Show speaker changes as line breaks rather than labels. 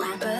rapper.